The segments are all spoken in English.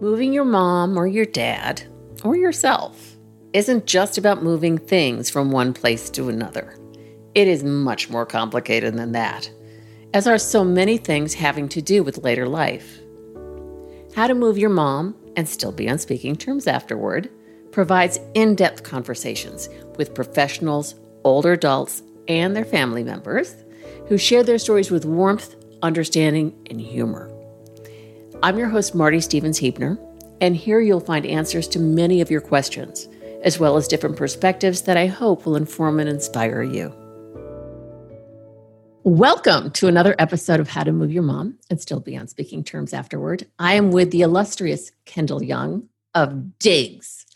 Moving your mom or your dad or yourself isn't just about moving things from one place to another. It is much more complicated than that, as are so many things having to do with later life. How to Move Your Mom and Still Be on Speaking Terms Afterward provides in depth conversations with professionals, older adults, and their family members who share their stories with warmth, understanding, and humor. I'm your host, Marty Stevens Heebner, and here you'll find answers to many of your questions, as well as different perspectives that I hope will inform and inspire you. Welcome to another episode of How to Move Your Mom and Still Be on Speaking Terms Afterward. I am with the illustrious Kendall Young of Diggs.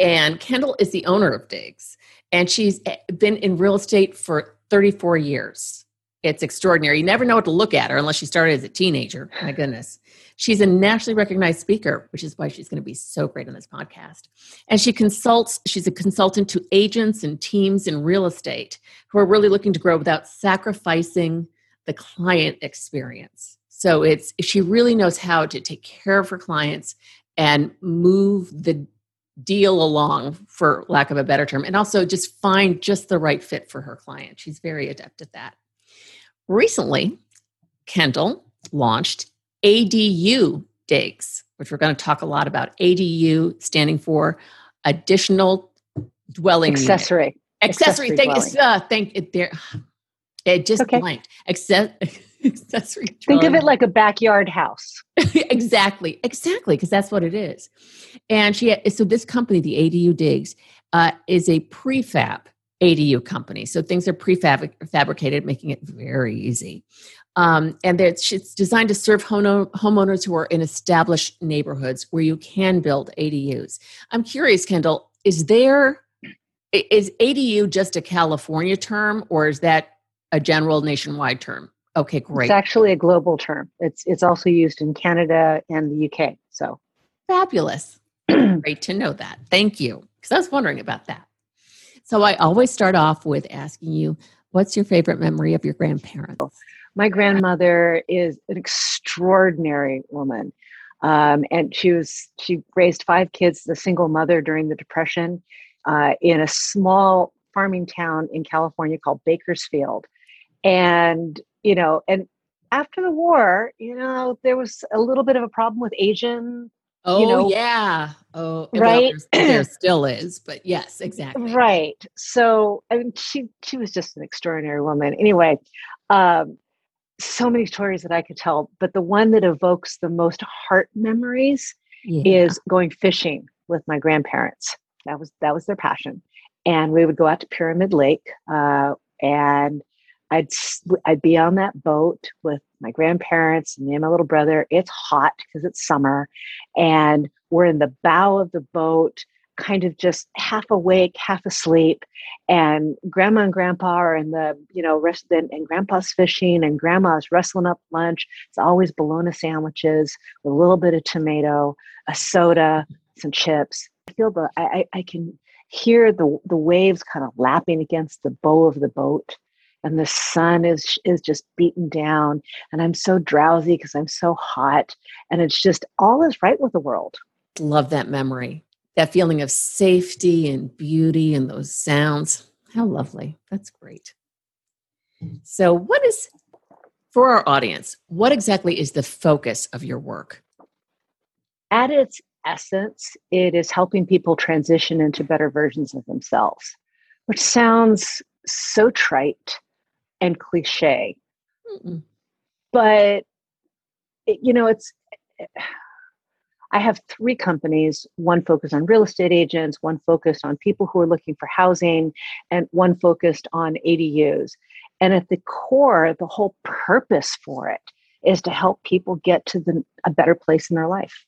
And Kendall is the owner of Diggs, and she's been in real estate for 34 years. It's extraordinary. You never know what to look at her unless she started as a teenager. My goodness. She's a nationally recognized speaker, which is why she's going to be so great on this podcast. And she consults, she's a consultant to agents and teams in real estate who are really looking to grow without sacrificing the client experience. So it's she really knows how to take care of her clients and move the deal along for lack of a better term and also just find just the right fit for her client. She's very adept at that. Recently, Kendall launched ADU digs, which we're going to talk a lot about. ADU standing for additional dwelling accessory. Unit. Accessory. accessory thank, uh, thank it there. It just okay. blanked. Access, accessory. Think of it like a backyard house. exactly. Exactly. Because that's what it is. And she, so this company, the ADU Digs, uh, is a prefab ADU company. So things are prefabricated, making it very easy. Um, and it's designed to serve homeowners who are in established neighborhoods where you can build ADUs. I'm curious, Kendall, is there is ADU just a California term or is that a general nationwide term? Okay, great. It's actually a global term. It's it's also used in Canada and the UK. So fabulous. great to know that. Thank you. Because I was wondering about that. So I always start off with asking you, what's your favorite memory of your grandparents? My grandmother is an extraordinary woman. Um, and she was she raised five kids a single mother during the depression uh, in a small farming town in california called bakersfield and you know and after the war you know there was a little bit of a problem with asian Oh you know, yeah. Oh right. Well, there still is, but yes, exactly. Right. So I mean, she she was just an extraordinary woman. Anyway, um, so many stories that I could tell, but the one that evokes the most heart memories yeah. is going fishing with my grandparents. That was that was their passion, and we would go out to Pyramid Lake, uh, and I'd I'd be on that boat with my grandparents and me and my little brother. It's hot because it's summer, and we're in the bow of the boat kind of just half awake, half asleep, and grandma and grandpa are in the, you know, and grandpa's fishing and grandma's wrestling up lunch. It's always bologna sandwiches with a little bit of tomato, a soda, some chips. I feel the I, I can hear the the waves kind of lapping against the bow of the boat and the sun is is just beaten down and i'm so drowsy because i'm so hot and it's just all is right with the world love that memory that feeling of safety and beauty and those sounds. How lovely. That's great. So, what is, for our audience, what exactly is the focus of your work? At its essence, it is helping people transition into better versions of themselves, which sounds so trite and cliche. Mm-mm. But, you know, it's I have three companies one focused on real estate agents, one focused on people who are looking for housing, and one focused on ADUs. And at the core, the whole purpose for it is to help people get to the, a better place in their life.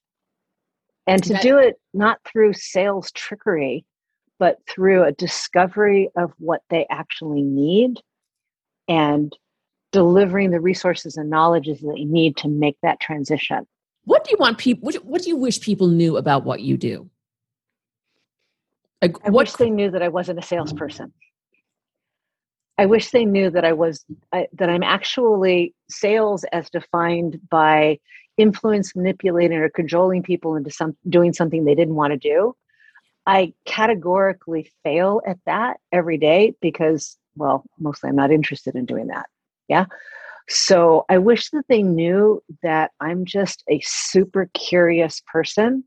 And to do it not through sales trickery, but through a discovery of what they actually need and delivering the resources and knowledges that they need to make that transition. What do you want people? What, what do you wish people knew about what you do? Like, I what, wish they knew that I wasn't a salesperson. I wish they knew that I was I, that I'm actually sales as defined by influence, manipulating, or cajoling people into some doing something they didn't want to do. I categorically fail at that every day because, well, mostly I'm not interested in doing that. Yeah. So I wish that they knew that I'm just a super curious person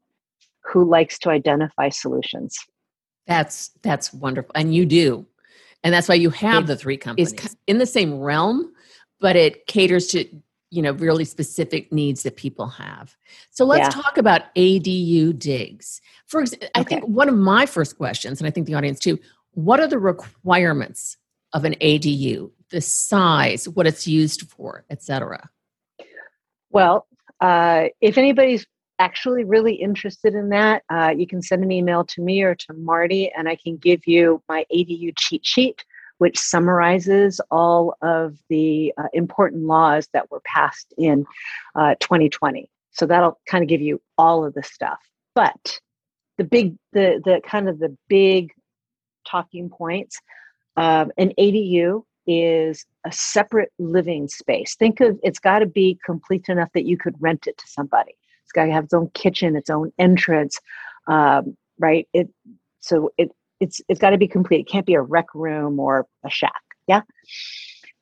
who likes to identify solutions. That's that's wonderful. And you do. And that's why you have it the three companies in the same realm, but it caters to you know really specific needs that people have so let's yeah. talk about adu digs for example okay. i think one of my first questions and i think the audience too what are the requirements of an adu the size what it's used for etc well uh, if anybody's actually really interested in that uh, you can send an email to me or to marty and i can give you my adu cheat sheet which summarizes all of the uh, important laws that were passed in uh, 2020. So that'll kind of give you all of the stuff. But the big, the the kind of the big talking points. Um, an ADU is a separate living space. Think of it's got to be complete enough that you could rent it to somebody. It's got to have its own kitchen, its own entrance, um, right? It so it it's it's got to be complete. It can't be a rec room or a shack. Yeah.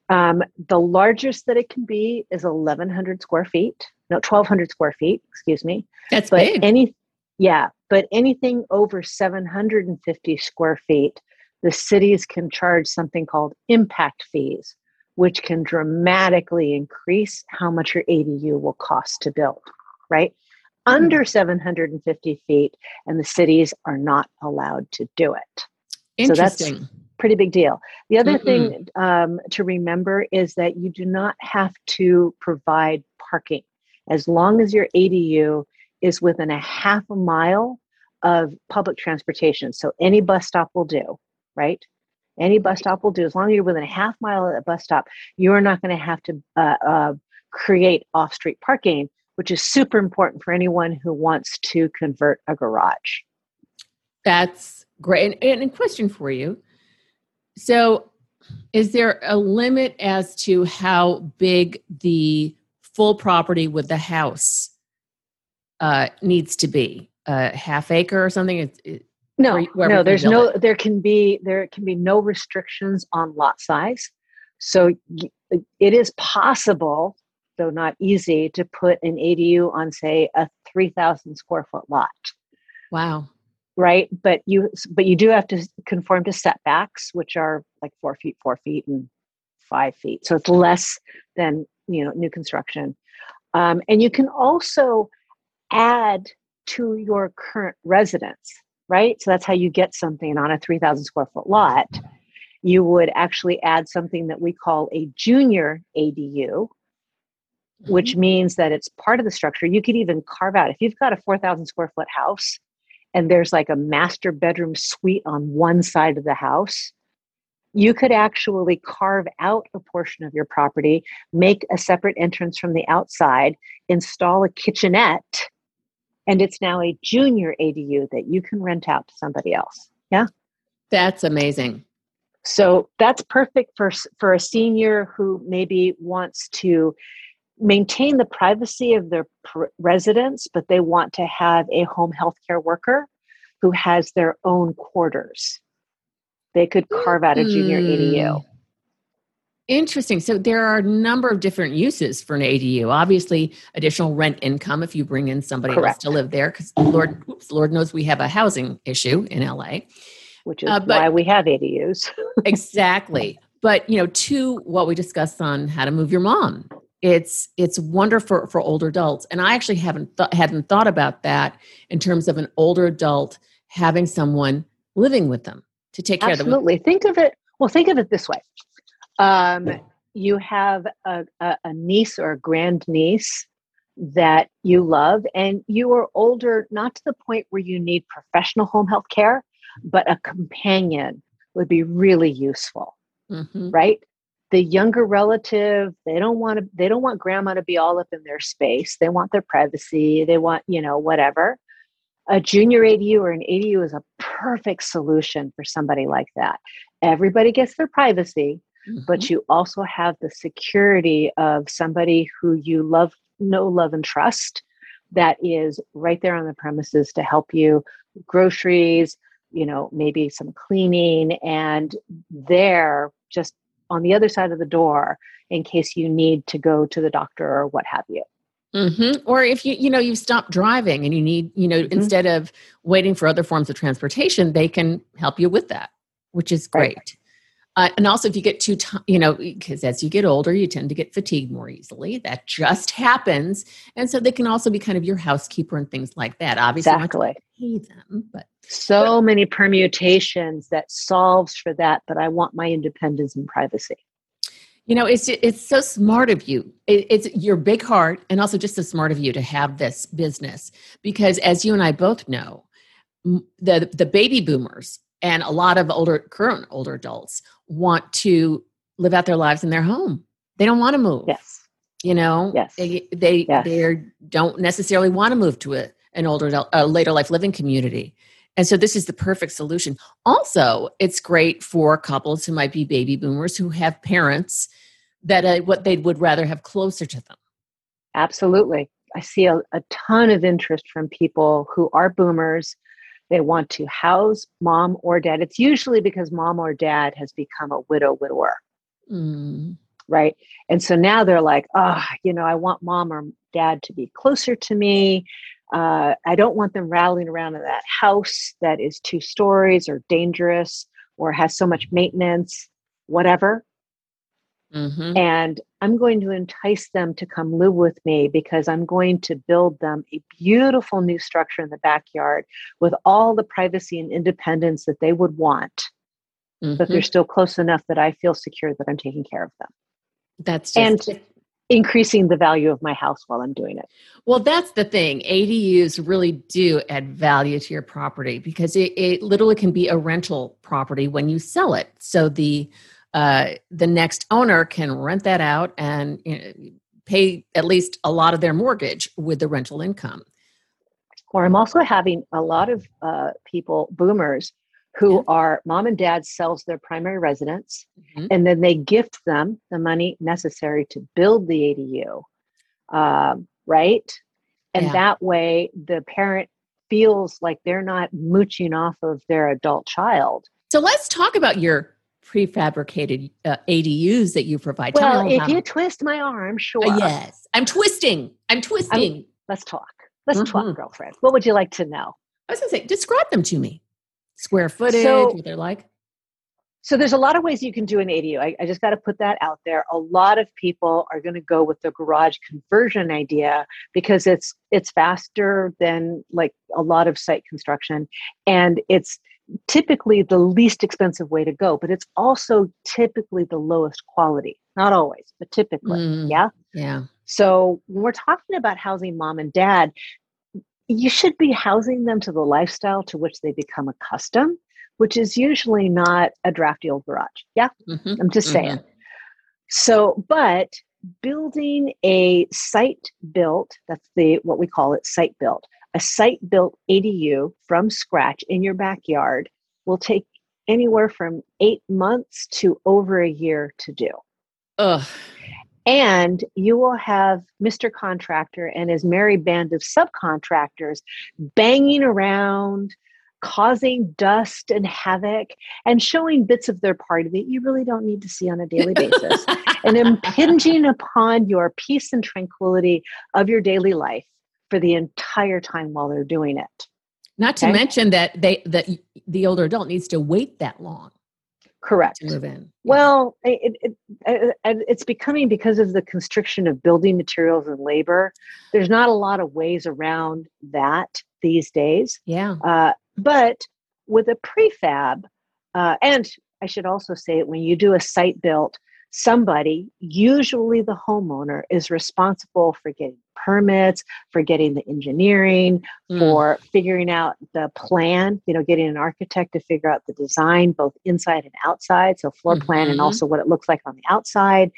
Um, the largest that it can be is 1,100 square feet. No, 1,200 square feet. Excuse me. That's but big. Any, yeah, but anything over 750 square feet, the cities can charge something called impact fees, which can dramatically increase how much your ADU will cost to build. Right under mm-hmm. 750 feet, and the cities are not allowed to do it. Interesting. So that's pretty big deal. The other mm thing um, to remember is that you do not have to provide parking as long as your ADU is within a half a mile of public transportation. So any bus stop will do, right? Any bus stop will do. As long as you're within a half mile of the bus stop, you're not going to have to uh, uh, create off street parking which is super important for anyone who wants to convert a garage. That's great. And, and a question for you. So, is there a limit as to how big the full property with the house uh, needs to be? A half acre or something? It, it, no, no. There's no. It. There can be there can be no restrictions on lot size. So it is possible though not easy, to put an ADU on, say, a 3,000 square foot lot. Wow. Right. But you, but you do have to conform to setbacks, which are like four feet, four feet, and five feet. So it's less than, you know, new construction. Um, and you can also add to your current residence, right? So that's how you get something on a 3,000 square foot lot. You would actually add something that we call a junior ADU, which mm-hmm. means that it's part of the structure. You could even carve out if you've got a 4,000 square foot house and there's like a master bedroom suite on one side of the house, you could actually carve out a portion of your property, make a separate entrance from the outside, install a kitchenette, and it's now a junior ADU that you can rent out to somebody else. Yeah. That's amazing. So that's perfect for for a senior who maybe wants to maintain the privacy of their pr- residents, but they want to have a home health care worker who has their own quarters. They could carve out a junior mm. ADU. Interesting. So there are a number of different uses for an ADU. Obviously, additional rent income if you bring in somebody Correct. else to live there, because Lord, oops, Lord knows we have a housing issue in LA, which is uh, but, why we have ADUs. exactly. But you know, to what we discussed on how to move your mom, it's it's wonderful for older adults and i actually haven't th- hadn't thought about that in terms of an older adult having someone living with them to take care absolutely. of them absolutely think of it well think of it this way um, you have a, a, a niece or a grand niece that you love and you are older not to the point where you need professional home health care but a companion would be really useful mm-hmm. right? The younger relative they don't want to they don't want grandma to be all up in their space. They want their privacy. They want you know whatever. A junior adu or an adu is a perfect solution for somebody like that. Everybody gets their privacy mm-hmm. but you also have the security of somebody who you love know, love, and trust that is right there on the premises to help you groceries, you know, maybe some cleaning, and there just on the other side of the door in case you need to go to the doctor or what have you. Mm-hmm. Or if you you know you stop driving and you need you know mm-hmm. instead of waiting for other forms of transportation, they can help you with that, which is great. Right. Uh, and also, if you get too, t- you know, because as you get older, you tend to get fatigued more easily. That just happens, and so they can also be kind of your housekeeper and things like that. Obviously, exactly. pay them, but so but, many permutations that solves for that. But I want my independence and privacy. You know, it's it's so smart of you. It, it's your big heart, and also just so smart of you to have this business because, as you and I both know, the the baby boomers and a lot of older current older adults want to live out their lives in their home. They don't want to move. Yes. You know? Yes. They they, yes. they don't necessarily want to move to a, an older adult, a later life living community. And so this is the perfect solution. Also it's great for couples who might be baby boomers who have parents that uh, what they would rather have closer to them. Absolutely. I see a, a ton of interest from people who are boomers they want to house mom or dad. It's usually because mom or dad has become a widow widower. Mm. Right. And so now they're like, oh, you know, I want mom or dad to be closer to me. Uh, I don't want them rallying around in that house that is two stories or dangerous or has so much maintenance, whatever. Mm-hmm. And I'm going to entice them to come live with me because I'm going to build them a beautiful new structure in the backyard with all the privacy and independence that they would want. Mm-hmm. But they're still close enough that I feel secure that I'm taking care of them. That's just- and increasing the value of my house while I'm doing it. Well, that's the thing. ADUs really do add value to your property because it, it literally can be a rental property when you sell it. So the uh, the next owner can rent that out and you know, pay at least a lot of their mortgage with the rental income. Or I'm also having a lot of uh, people, boomers, who yeah. are mom and dad sells their primary residence mm-hmm. and then they gift them the money necessary to build the ADU, um, right? And yeah. that way the parent feels like they're not mooching off of their adult child. So let's talk about your prefabricated uh, ADUs that you provide. Well, if you twist my arm, sure. Uh, yes, I'm twisting. I'm twisting. I'm, let's talk. Let's mm-hmm. talk, girlfriend. What would you like to know? I was going to say, describe them to me. Square footage, so, what they're like. So there's a lot of ways you can do an ADU. I, I just got to put that out there. A lot of people are going to go with the garage conversion idea because it's it's faster than like a lot of site construction, and it's typically the least expensive way to go, but it's also typically the lowest quality. Not always, but typically. Mm, yeah. Yeah. So when we're talking about housing mom and dad, you should be housing them to the lifestyle to which they become accustomed, which is usually not a drafty old garage. Yeah. Mm-hmm. I'm just saying. Mm-hmm. So, but building a site built, that's the what we call it, site built, a site built ADU from scratch in your backyard will take anywhere from eight months to over a year to do. Ugh. And you will have Mr. Contractor and his merry band of subcontractors banging around, causing dust and havoc, and showing bits of their party that you really don't need to see on a daily basis, and impinging upon your peace and tranquility of your daily life for the entire time while they're doing it. Not to okay? mention that they that the older adult needs to wait that long. Correct. To move in. Well, it, it, it, it's becoming because of the constriction of building materials and labor. There's not a lot of ways around that these days. Yeah. Uh, but with a prefab, uh, and I should also say it when you do a site built, somebody, usually the homeowner, is responsible for getting permits, for getting the engineering, mm. for figuring out the plan, you know, getting an architect to figure out the design, both inside and outside. So, floor mm-hmm. plan and mm-hmm. also what it looks like on the outside.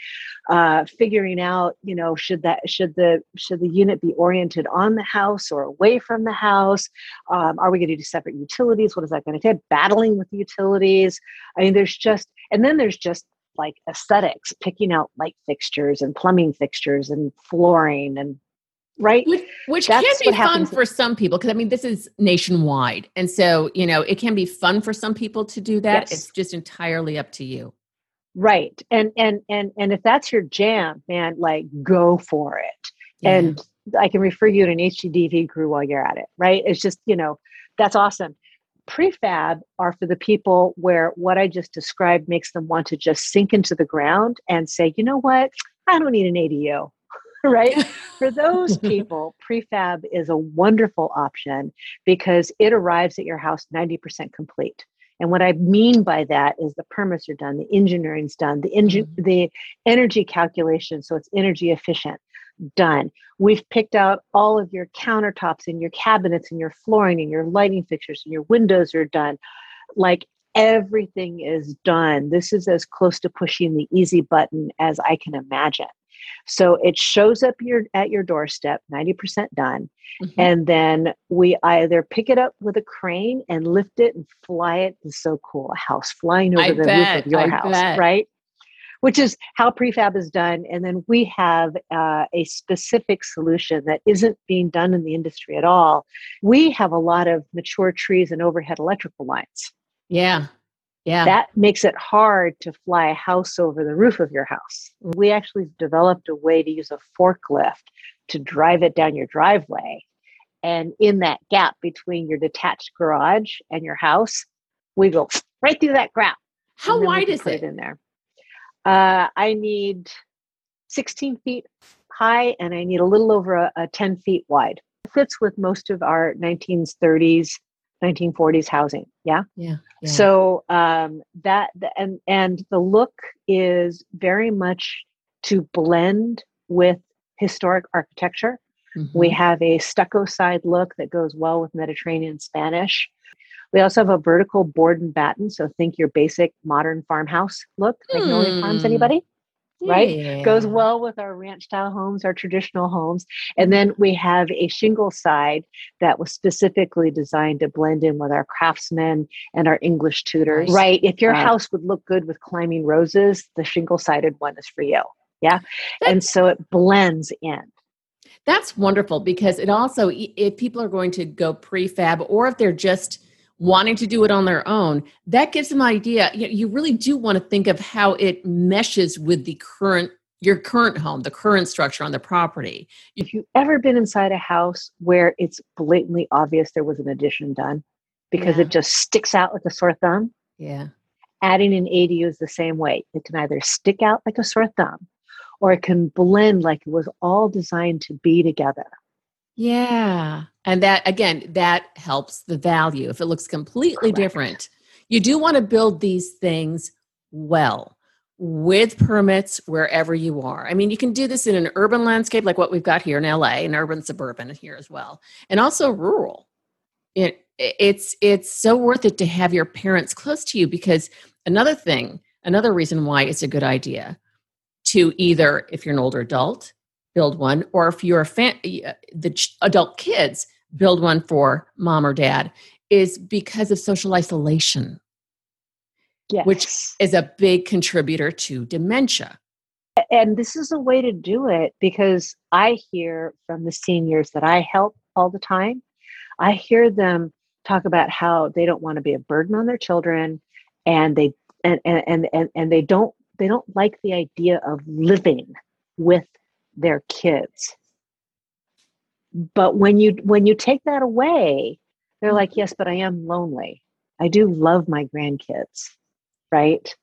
Uh, figuring out, you know, should that, should the, should the unit be oriented on the house or away from the house? Um, are we going to do separate utilities? What is that going to take? Battling with the utilities. I mean, there's just, and then there's just like aesthetics, picking out light fixtures and plumbing fixtures and flooring and right? Which, which can be fun for some people because I mean, this is nationwide. And so, you know, it can be fun for some people to do that. Yes. It's just entirely up to you. Right. And, and, and, and if that's your jam, man, like go for it. Yeah. And I can refer you to an HGTV crew while you're at it, right? It's just, you know, that's awesome. Prefab are for the people where what I just described makes them want to just sink into the ground and say, you know what? I don't need an ADU. right? For those people, prefab is a wonderful option because it arrives at your house 90% complete. And what I mean by that is the permits are done, the engineering's done, the engine, mm-hmm. the energy calculation, so it's energy efficient, done. We've picked out all of your countertops and your cabinets and your flooring and your lighting fixtures and your windows are done. Like everything is done. This is as close to pushing the easy button as I can imagine. So it shows up your at your doorstep, 90% done. Mm-hmm. And then we either pick it up with a crane and lift it and fly it. It's so cool. A house flying over I the bet, roof of your I house, bet. right? Which is how prefab is done. And then we have uh, a specific solution that isn't being done in the industry at all. We have a lot of mature trees and overhead electrical lines. Yeah. Yeah. That makes it hard to fly a house over the roof of your house. We actually developed a way to use a forklift to drive it down your driveway. And in that gap between your detached garage and your house, we go right through that gap. How wide is it? it? in there? Uh, I need 16 feet high and I need a little over a, a 10 feet wide. It fits with most of our 1930s 1940s housing. Yeah. Yeah. yeah. So um, that and and the look is very much to blend with historic architecture. Mm-hmm. We have a stucco side look that goes well with Mediterranean Spanish. We also have a vertical board and batten. So think your basic modern farmhouse look. Magnolia Farms, hmm. anybody? right? Yeah. Goes well with our ranch style homes, our traditional homes. And then we have a shingle side that was specifically designed to blend in with our craftsmen and our English Tudors. Right. If your house would look good with climbing roses, the shingle sided one is for you. Yeah. And so it blends in. That's wonderful because it also, if people are going to go prefab or if they're just wanting to do it on their own, that gives them an idea. You, you really do want to think of how it meshes with the current your current home, the current structure on the property. If you've ever been inside a house where it's blatantly obvious there was an addition done because yeah. it just sticks out like a sore thumb. Yeah. Adding an ADU is the same way. It can either stick out like a sore thumb or it can blend like it was all designed to be together. Yeah. And that, again, that helps the value. If it looks completely Correct. different, you do want to build these things well with permits wherever you are. I mean, you can do this in an urban landscape like what we've got here in LA, and urban suburban here as well, and also rural. It, it's it's so worth it to have your parents close to you because another thing, another reason why it's a good idea to either, if you're an older adult, build one, or if you're a fan, uh, the adult kids build one for mom or dad, is because of social isolation, yes. which is a big contributor to dementia. And this is a way to do it because I hear from the seniors that I help all the time, I hear them talk about how they don't want to be a burden on their children and they and and and, and they don't they don't like the idea of living with their kids. But when you when you take that away they're like yes but i am lonely. I do love my grandkids right?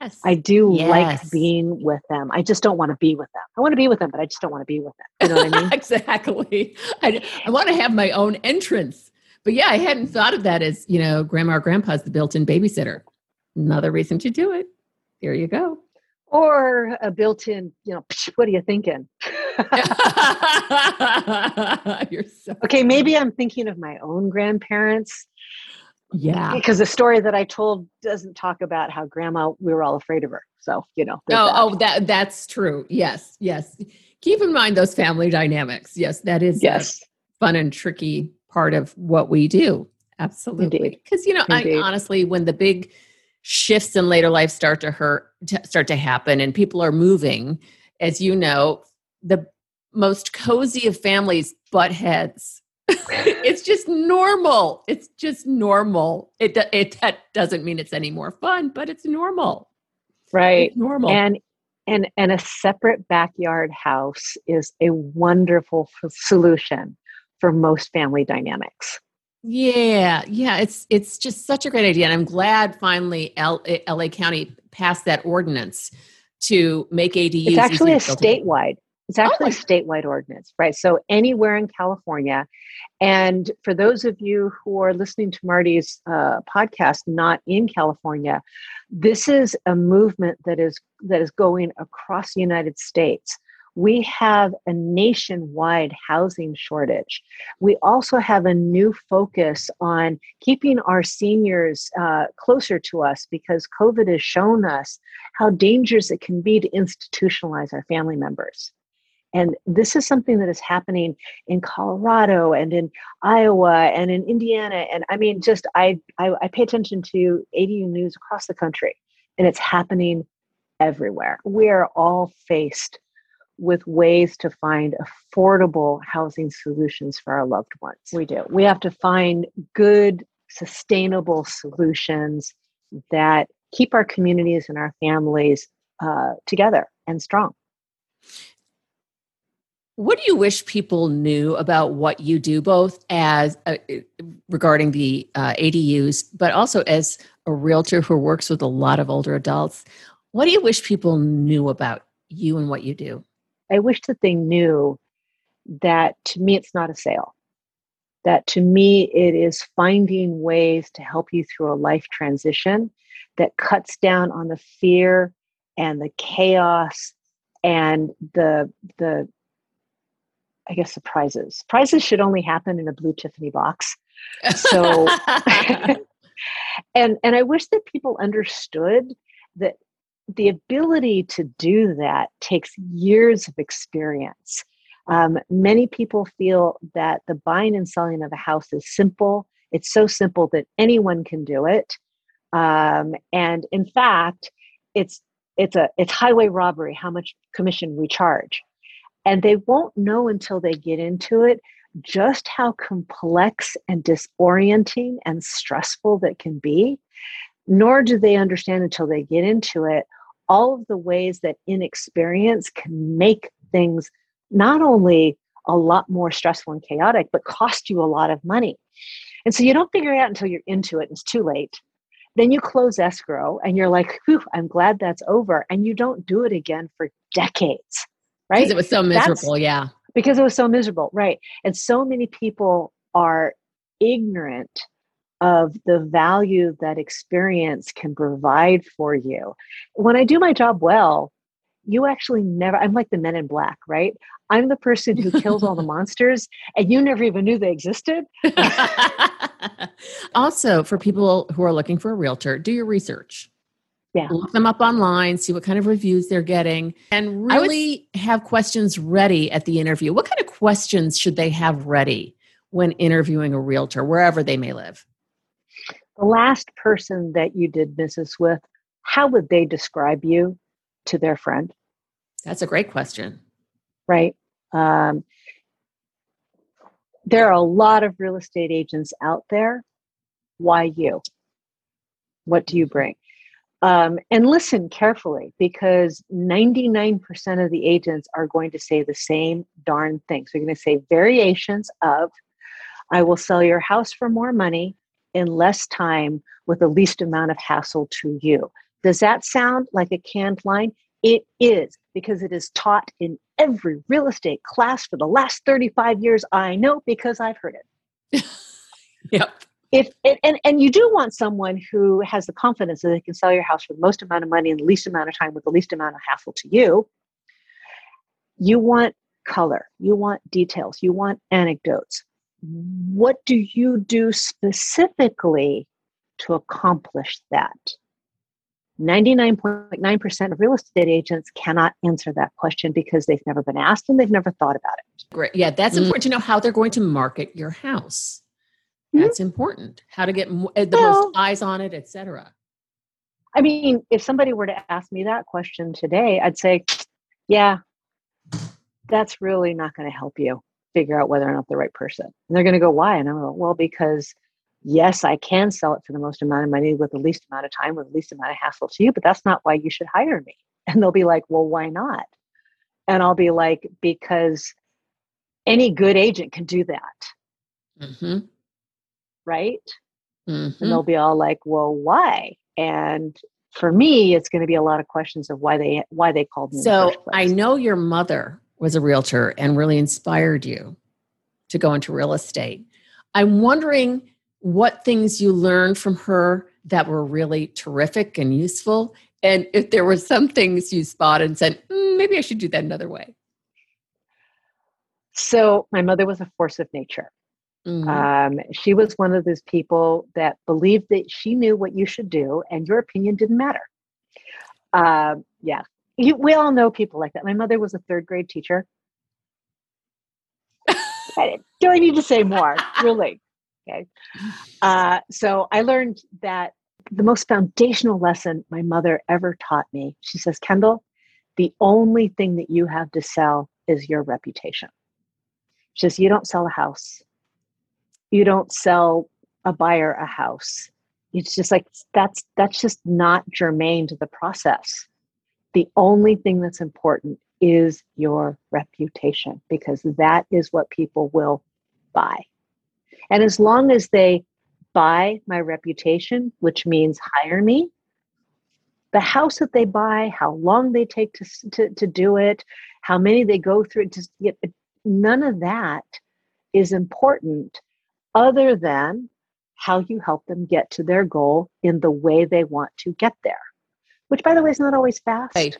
Yes. I do yes. like being with them. I just don't want to be with them. I want to be with them but i just don't want to be with them. You know what i mean? Exactly. I, I want to have my own entrance. But yeah i hadn't thought of that as you know grandma or grandpa's the built-in babysitter. Another reason to do it. There you go or a built-in you know what are you thinking? You're so okay maybe i'm thinking of my own grandparents. Yeah. Because the story that i told doesn't talk about how grandma we were all afraid of her. So you know oh, that. oh that that's true. Yes yes. Keep in mind those family dynamics. Yes that is yes. fun and tricky part of what we do. Absolutely. Because you know Indeed. i honestly when the big shifts in later life start to hurt start to happen and people are moving as you know the most cozy of families butt heads. it's just normal. It's just normal. It it that doesn't mean it's any more fun, but it's normal. Right. It's normal. And and and a separate backyard house is a wonderful solution for most family dynamics. Yeah, yeah, it's it's just such a great idea, and I'm glad finally L- LA County passed that ordinance to make ADUs. It's actually a statewide. It's actually oh. a statewide ordinance, right? So anywhere in California, and for those of you who are listening to Marty's uh, podcast, not in California, this is a movement that is that is going across the United States we have a nationwide housing shortage. We also have a new focus on keeping our seniors uh, closer to us because COVID has shown us how dangerous it can be to institutionalize our family members. And this is something that is happening in Colorado and in Iowa and in Indiana. And I mean, just I, I, I pay attention to ADU news across the country, and it's happening everywhere. We are all faced with ways to find affordable housing solutions for our loved ones. We do. We have to find good, sustainable solutions that keep our communities and our families uh, together and strong. What do you wish people knew about what you do, both as uh, regarding the uh, ADUs, but also as a realtor who works with a lot of older adults? What do you wish people knew about you and what you do? I wish that they knew that to me it's not a sale. That to me it is finding ways to help you through a life transition that cuts down on the fear and the chaos and the the I guess surprises. Prizes should only happen in a blue Tiffany box. So and and I wish that people understood that the ability to do that takes years of experience. Um, many people feel that the buying and selling of a house is simple. It's so simple that anyone can do it. Um, and in fact, it's it's a it's highway robbery how much commission we charge. And they won't know until they get into it just how complex and disorienting and stressful that can be nor do they understand until they get into it all of the ways that inexperience can make things not only a lot more stressful and chaotic, but cost you a lot of money. And so you don't figure it out until you're into it and it's too late. Then you close escrow and you're like, whew, I'm glad that's over. And you don't do it again for decades, right? Because it was so miserable, that's, yeah. Because it was so miserable, right. And so many people are ignorant of the value that experience can provide for you. When I do my job well, you actually never, I'm like the men in black, right? I'm the person who kills all the monsters and you never even knew they existed. also, for people who are looking for a realtor, do your research. Yeah. Look them up online, see what kind of reviews they're getting, and really have questions ready at the interview. What kind of questions should they have ready when interviewing a realtor, wherever they may live? The last person that you did business with, how would they describe you to their friend? That's a great question. Right. Um, there are a lot of real estate agents out there. Why you? What do you bring? Um, and listen carefully because 99% of the agents are going to say the same darn thing. So you're going to say variations of, I will sell your house for more money in less time with the least amount of hassle to you. Does that sound like a canned line? It is because it is taught in every real estate class for the last 35 years. I know because I've heard it. yep. If and, and you do want someone who has the confidence that they can sell your house for the most amount of money in the least amount of time with the least amount of hassle to you, you want color, you want details, you want anecdotes what do you do specifically to accomplish that? 99.9% of real estate agents cannot answer that question because they've never been asked and they've never thought about it. Great. Yeah, that's mm important to know how they're going to market your house. Mm-hmm. That's mm important. How to get eh, the well, most eyes on it, etc. I mean, if somebody were to ask me that question today, I'd say, yeah, that's really not going to help you figure out whether or not the right person. And they're going to go, why? And I'm like, well, because yes, I can sell it for the most amount of money with the least amount of time, with the least amount of hassle to you, but that's not why you should hire me. And they'll be like, well, why not? And I'll be like, because any good agent can do that. Mm-hmm. Right? Mm-hmm. And they'll be all like, well, why? And for me, it's going to be a lot of questions of why they why they called me. So I know your mother was a realtor and really inspired you to go into real estate. I'm wondering what things you learned from her that were really terrific and useful, and if there were some things you spotted and said, mm, maybe I should do that another way. So, my mother was a force of nature. Mm-hmm. Um, she was one of those people that believed that she knew what you should do and your opinion didn't matter. Uh, yeah, you, we all know people like that. My mother was a third grade teacher. do I need to say more? really? Okay. Uh, so I learned that the most foundational lesson my mother ever taught me, she says, Kendall, the only thing that you have to sell is your reputation. She says, you don't sell a house. You don't sell a buyer a house. It's just like that's that's just not germane to the process. The only thing that's important is your reputation because that is what people will buy. And as long as they buy my reputation, which means hire me, the house that they buy, how long they take to, to, to do it, how many they go through, just none of that is important other than how you help them get to their goal in the way they want to get there, which, by the way, is not always fast. Right.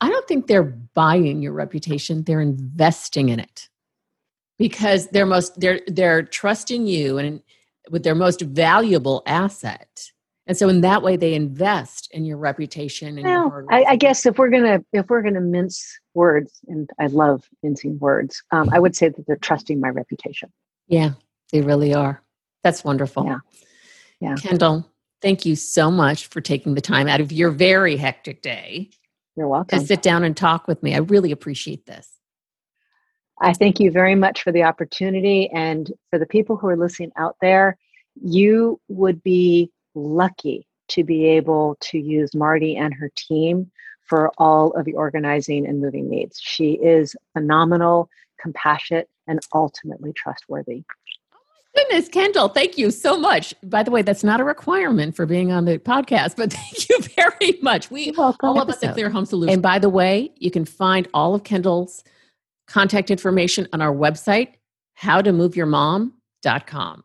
I don't think they're buying your reputation, they're investing in it. Because they're most they're they're trusting you and with their most valuable asset. And so in that way they invest in your reputation and well, your I, I, guess if we're gonna if we're gonna mince words and i love mincing words um, i would say that they're trusting my reputation. Yeah they really are. That's wonderful. Yeah. Yeah. Kendall thank you so much for taking the time out of your very hectic day you're welcome to sit down and talk with me i really appreciate this I thank you very much for the opportunity. And for the people who are listening out there, you would be lucky to be able to use Marty and her team for all of the organizing and moving needs. She is phenomenal, compassionate, and ultimately trustworthy. Goodness, Kendall, thank you so much. By the way, that's not a requirement for being on the podcast, but thank you very much. We all of us at Clear Home Solutions. And by the way, you can find all of Kendall's contact information on our website, howtomoveyourmom.com.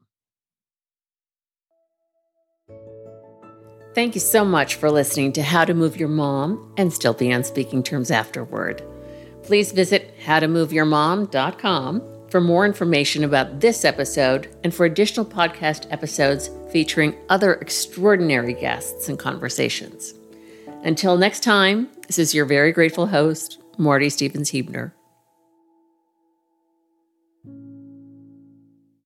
Thank you so much for listening to How to Move Your Mom and Still Be on Speaking Terms Afterward. Please visit howtomoveyourmom.com for more information about this episode and for additional podcast episodes featuring other extraordinary guests and conversations. Until next time, this is your very grateful host, Marty Stevens Heebner.